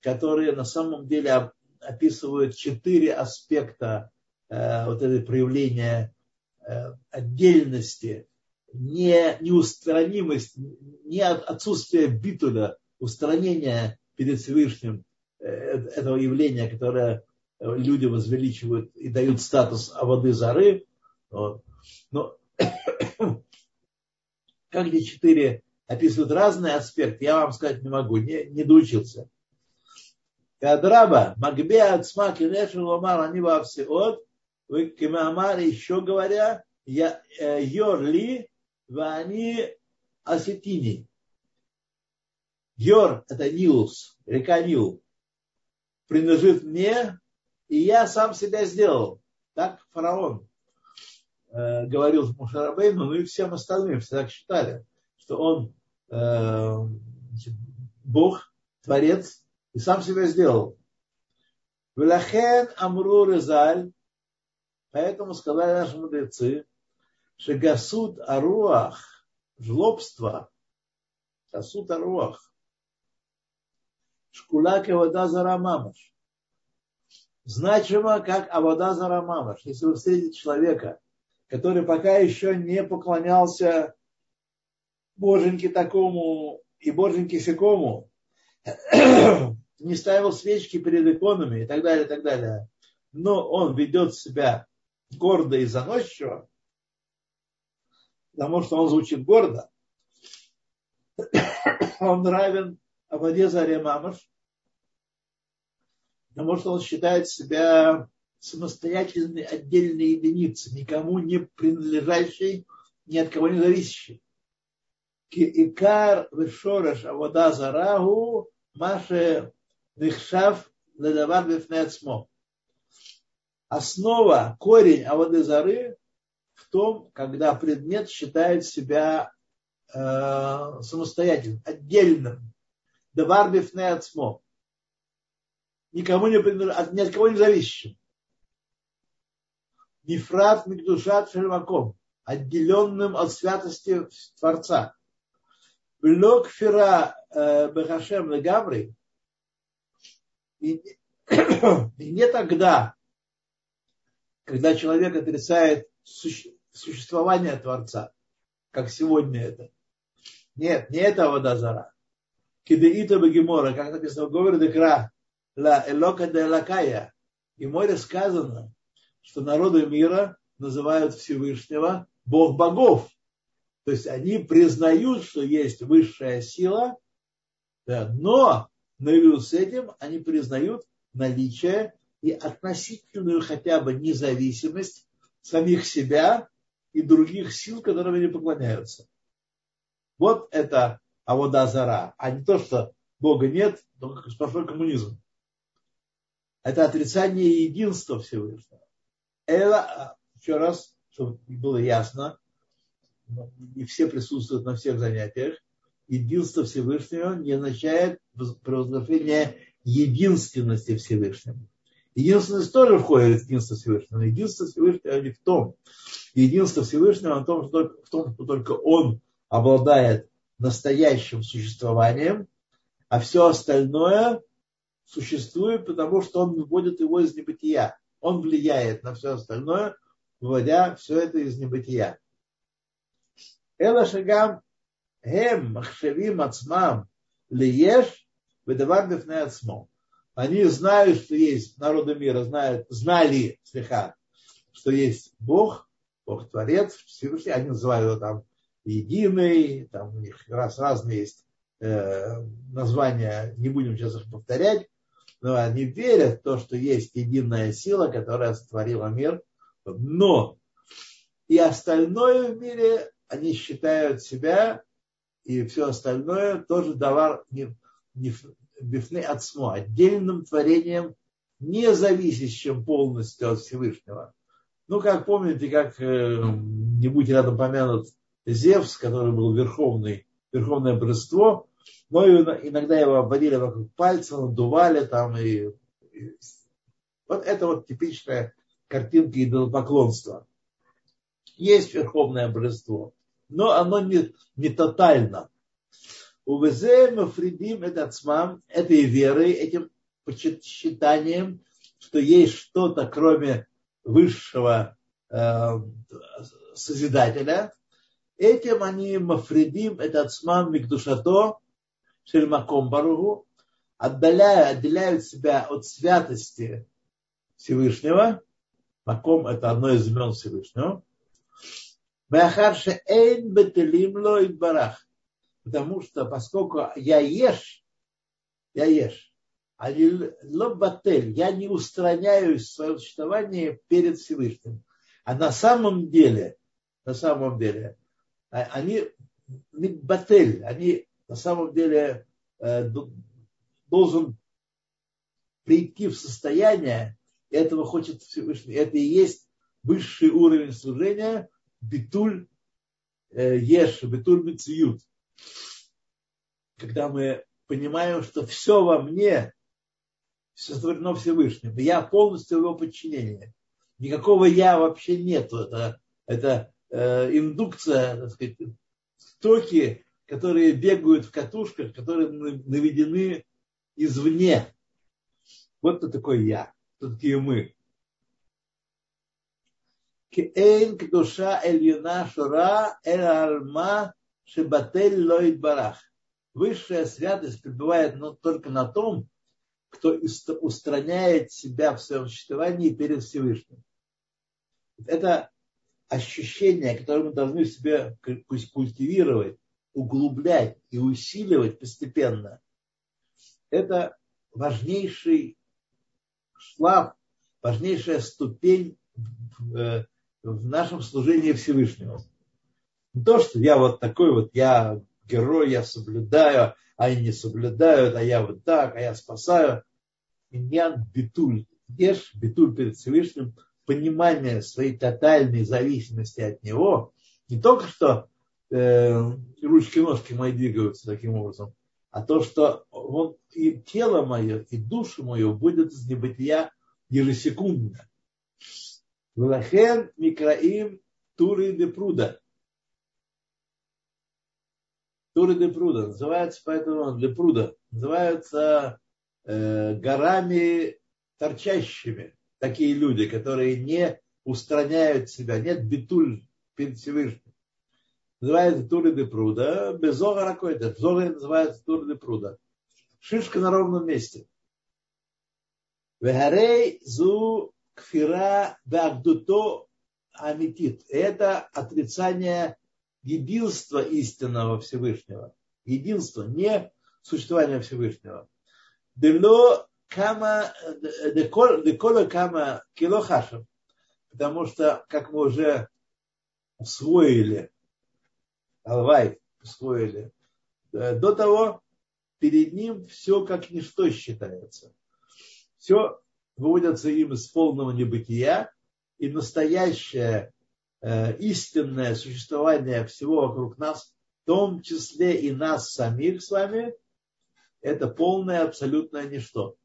которые на самом деле описывают четыре аспекта э, вот этой проявления э, отдельности, не, неустранимость, не отсутствие битуля, устранение перед Всевышним э, этого явления, которое люди возвеличивают и дают статус воды зары. Вот. Но как эти четыре описывают разные аспекты, я вам сказать не могу, не, не доучился. Кадраба, Магбе Ацма Кинешу Ломар, они во всеот, вы Кимамар еще говоря, я э, Йорли, они Осетини. Йор – это Нилус, река Нил. Принадлежит мне, и я сам себя сделал. Так фараон э, говорил Мушарабейну, ну и всем остальным, все так считали, что он э, Бог, Творец, и сам себя сделал. Велахен Амру Резаль, поэтому сказали наши мудрецы, что гасут аруах, жлобство, гасут аруах, шкула вода зара мамаш значимо, как Авода Зарамамаш. Если вы встретите человека, который пока еще не поклонялся боженьке такому и боженьке сякому, не ставил свечки перед иконами и так далее, и так далее, но он ведет себя гордо и заносчиво, потому что он звучит гордо, он равен Аводе Заре Мамаш, потому что он считает себя самостоятельной отдельной единицей, никому не принадлежащей, ни от кого не зависящей. Икар вешораш авода зарагу маше нихшав ледавар бифнецмо. Основа, корень аводы зары в том, когда предмет считает себя э, самостоятельным, отдельным. Давар бифнецмо никому не принадлежащим, ни от кого не зависящим. Нефрат Микдушат Шельмаком, отделенным от святости Творца. Блок Фира э, Бехашем Легамри, И не тогда, когда человек отрицает существование Творца, как сегодня это. Нет, не это вода зара. Кидеита Багимора, как написано в Говоре Декра, ла элока де лакая. И море сказано, что народы мира называют Всевышнего Бог богов. То есть они признают, что есть высшая сила, да, но наряду с этим они признают наличие и относительную хотя бы независимость самих себя и других сил, которым они поклоняются. Вот это Авода Зара, а не то, что Бога нет, только сплошной коммунизм. Это отрицание единства Всевышнего. Это, еще раз, чтобы было ясно, и все присутствуют на всех занятиях, единство Всевышнего не означает провозглашение единственности Всевышнего. Единственность тоже входит в единство Всевышнего. Но единство Всевышнего не в том. Единство Всевышнего в том, что, в том, что только Он обладает настоящим существованием, а все остальное существует, потому что Он выводит его из небытия. Он влияет на все остальное, выводя все это из небытия. Эла шагам хем махшевим ацмам лиеш выдавар бифне ацмом они знают, что есть, народы мира знают, знали слегка, что есть Бог, Бог Творец, Всевышний, они называют его там единый, там у них раз разные есть э, названия, не будем сейчас их повторять, но они верят в то, что есть единая сила, которая сотворила мир, но и остальное в мире они считают себя и все остальное тоже давар не, не, бифны отсмо, отдельным творением, не зависящим полностью от Всевышнего. Ну, как помните, как э, не будь рядом помянут Зевс, который был верховный, верховное божество, но иногда его обводили вокруг пальца, надували там и, и вот это вот типичная картинка идолопоклонства. Есть верховное божество, но оно не, не тотально. Увезе мафридим этот смам, этой верой, этим почитанием, что есть что-то, кроме высшего э, Созидателя, этим они мафридим этот смам микдушато, шельмаком баругу, отдаляя, отделяют себя от святости Всевышнего. Маком – это одно из имен Всевышнего. Бахарше эйн бетелим ло барах потому что поскольку я ешь, я ешь, а не лобатель, я не устраняюсь в своем существовании перед Всевышним. А на самом деле, на самом деле, а, они батель, они на самом деле э, должен прийти в состояние, этого хочет Всевышний, это и есть высший уровень служения, битуль э, еш, битуль мициют когда мы понимаем, что все во мне сотворено Всевышним, я полностью его подчинении. Никакого я вообще нету. Это, это э, индукция, так сказать, токи, которые бегают в катушках, которые наведены извне. Вот кто такой я, кто такие мы. Кеэйн кдуша эльюна шура эль Шебатель лоид барах. Высшая святость пребывает только на том, кто устраняет себя в своем существовании перед Всевышним. Это ощущение, которое мы должны в себе культивировать, углублять и усиливать постепенно. Это важнейший шлаф, важнейшая ступень в э, нашем служении Всевышнему. Не то, что я вот такой вот, я герой, я соблюдаю, а они не соблюдают, а я вот так, а я спасаю. Иньян битуль. Ешь битуль перед Всевышним, понимание своей тотальной зависимости от него, не только что э, ручки-ножки мои двигаются таким образом, а то, что он, и тело мое, и душу мою будет из небытия ежесекундно. Влахен микраим туры де пруда. Туры де Пруда, называется поэтому для Пруда, называются э, горами торчащими такие люди, которые не устраняют себя, нет битуль перед Всевышним. Называется Тури де Пруда, безога какой-то, в Зогаре называется Тури де Пруда. Шишка на ровном месте. Вегарей зу кфира багдуто амитит. Это отрицание единства истинного Всевышнего. Единство, не существование Всевышнего. Дело кама, декола кама кило хашем. Потому что, как мы уже усвоили, Алвай усвоили, э, до того перед ним все как ничто считается. Все выводятся им из полного небытия, и настоящее истинное существование всего вокруг нас, в том числе и нас самих с вами, это полное абсолютное ничто.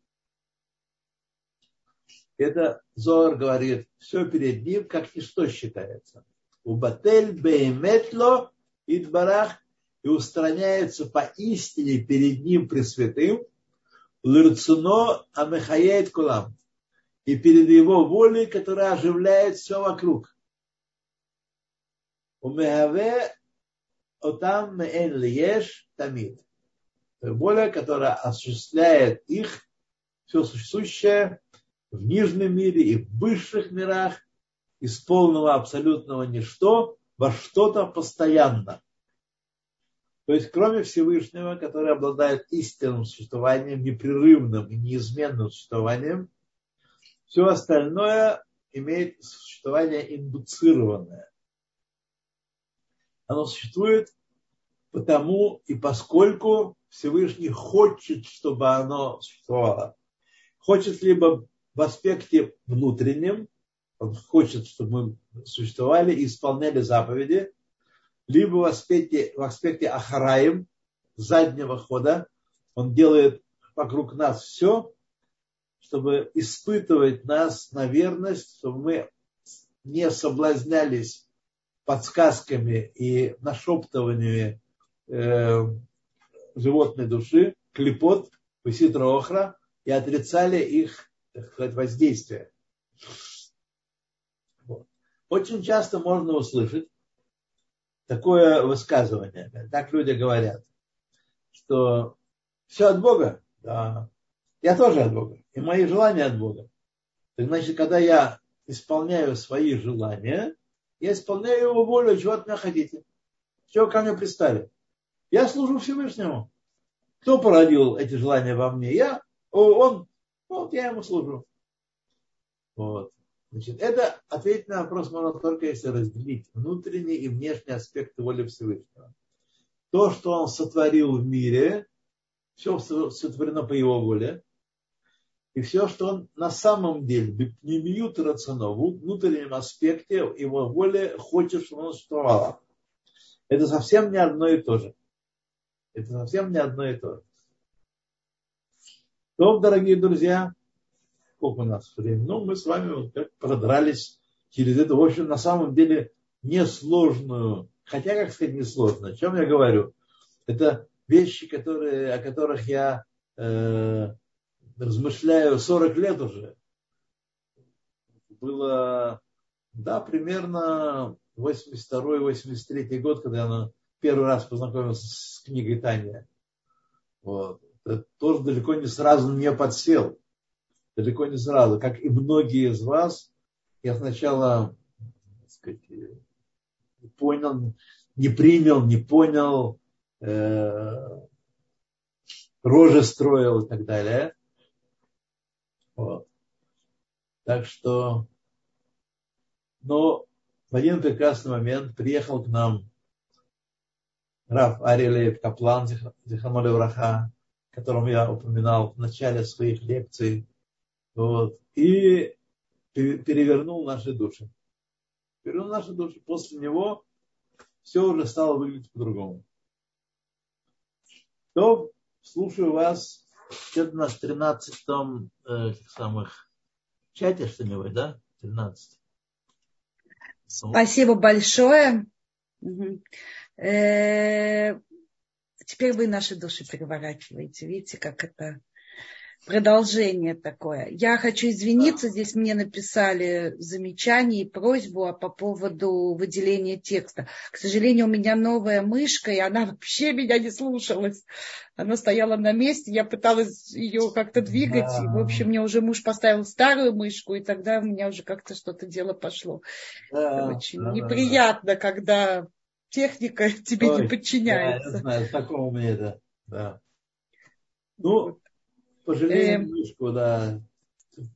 Это Зор говорит, все перед ним как ничто считается. У батель бейметло идбарах и устраняется поистине перед ним пресвятым, лирцуно амехает кулам, и перед его волей, которая оживляет все вокруг. Умехаве отам меэн лиеш тамид. Воля, которая осуществляет их, все существующее в нижнем мире и в высших мирах, из полного абсолютного ничто во что-то постоянно. То есть, кроме Всевышнего, который обладает истинным существованием, непрерывным и неизменным существованием, все остальное имеет существование индуцированное. Оно существует потому и поскольку Всевышний хочет, чтобы оно существовало. Хочет либо в аспекте внутреннем, он хочет, чтобы мы существовали и исполняли заповеди, либо в аспекте, в аспекте ахараем, заднего хода, он делает вокруг нас все, чтобы испытывать нас на верность, чтобы мы не соблазнялись подсказками и нашептываниями э, животной души, клепот, виситра охра, и отрицали их так сказать, воздействие. Вот. Очень часто можно услышать, такое высказывание. Так люди говорят, что все от Бога. Да. Я тоже от Бога. И мои желания от Бога. Значит, когда я исполняю свои желания, я исполняю его волю, чего от меня хотите. Чего ко мне пристали. Я служу Всевышнему. Кто породил эти желания во мне? Я. Он. Вот я ему служу. Вот. Значит, это ответить на вопрос можно только если разделить внутренние и внешние аспекты воли Всевышнего. То, что он сотворил в мире, все сотворено по его воле, и все, что он на самом деле, не бьют рациона, в внутреннем аспекте его воли хочет, чтобы оно существовало. Это совсем не одно и то же. Это совсем не одно и то же. То, дорогие друзья, сколько у нас времени. Ну, мы с вами вот как продрались через это, в общем, на самом деле несложную, хотя, как сказать, несложную. О чем я говорю? Это вещи, которые, о которых я э, размышляю 40 лет уже. Было, да, примерно 82-83 год, когда я первый раз познакомился с книгой Таня. Вот. Это тоже далеко не сразу мне подсел далеко не сразу. Как и многие из вас, я сначала так сказать, понял, не принял, не понял, э, рожи строил и так далее. Вот. Так что, но в один прекрасный момент приехал к нам Раф Арилеев Каплан, Зихамали Враха, которому я упоминал в начале своих лекций, вот. И перевернул наши души. Перевернул наши души. После него все уже стало выглядеть по-другому. То слушаю вас. Это у нас в 13 э, самых чате что-нибудь, да? 13. Спасибо большое. Э, теперь вы наши души переворачиваете. Видите, как это продолжение такое. Я хочу извиниться, здесь мне написали замечание и просьбу а по поводу выделения текста. К сожалению, у меня новая мышка, и она вообще меня не слушалась. Она стояла на месте, я пыталась ее как-то двигать. Да. И, в общем, мне уже муж поставил старую мышку, и тогда у меня уже как-то что-то дело пошло. Да, Очень да, неприятно, да. когда техника тебе Ой, не подчиняется. Да, я знаю, такого мне это. Да. Ну, Пожалеем эм... мышку, да.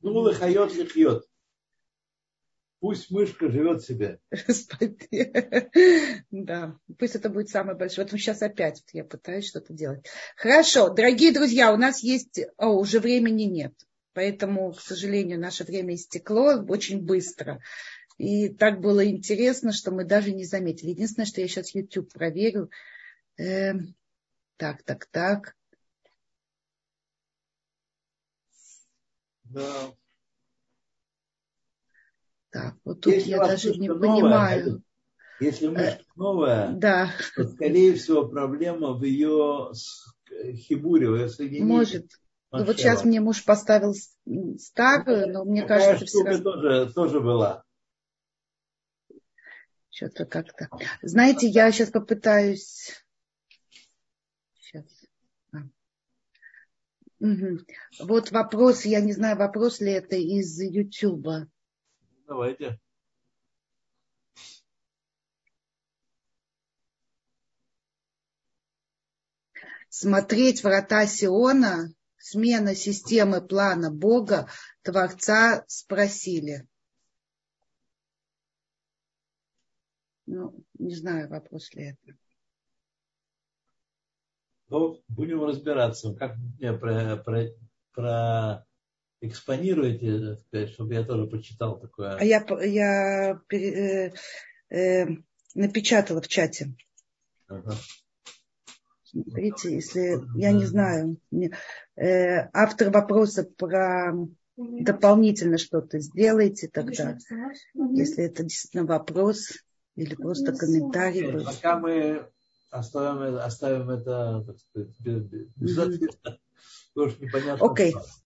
Ну, лыхает, лихьет. Пусть мышка живет себе. Да, пусть это будет самое большое. Вот сейчас опять я пытаюсь что-то делать. Хорошо, дорогие друзья, у нас есть... О, уже времени нет. Поэтому, к сожалению, наше время истекло очень быстро. И так было интересно, что мы даже не заметили. Единственное, что я сейчас YouTube проверю. Эм, так, так, так. Да. Так, вот тут если я даже не новая, понимаю. Если мышка новая, да. то, скорее всего, проблема в ее хибуре, в ее соединении. Может. Ну, вот сейчас мне муж поставил старую, но мне Такая кажется... штука все тоже, тоже была. Что-то как-то... Знаете, я сейчас попытаюсь... Сейчас. Угу. Вот вопрос, я не знаю, вопрос ли это из Ютуба. Давайте. Смотреть врата Сиона, смена системы плана Бога, Творца спросили. Ну, не знаю, вопрос ли это. Ну, будем разбираться, как мне про, про, про экспонируете, сказать, чтобы я тоже почитал такое. А я, я э, э, напечатала в чате. Ага. Смотрите, если я не знаю, э, автор вопроса про дополнительно что-то сделайте тогда, если это действительно вопрос или просто комментарий. Пока мы оставим, оставим это, так сказать, без, без ответа. Окей. Okay.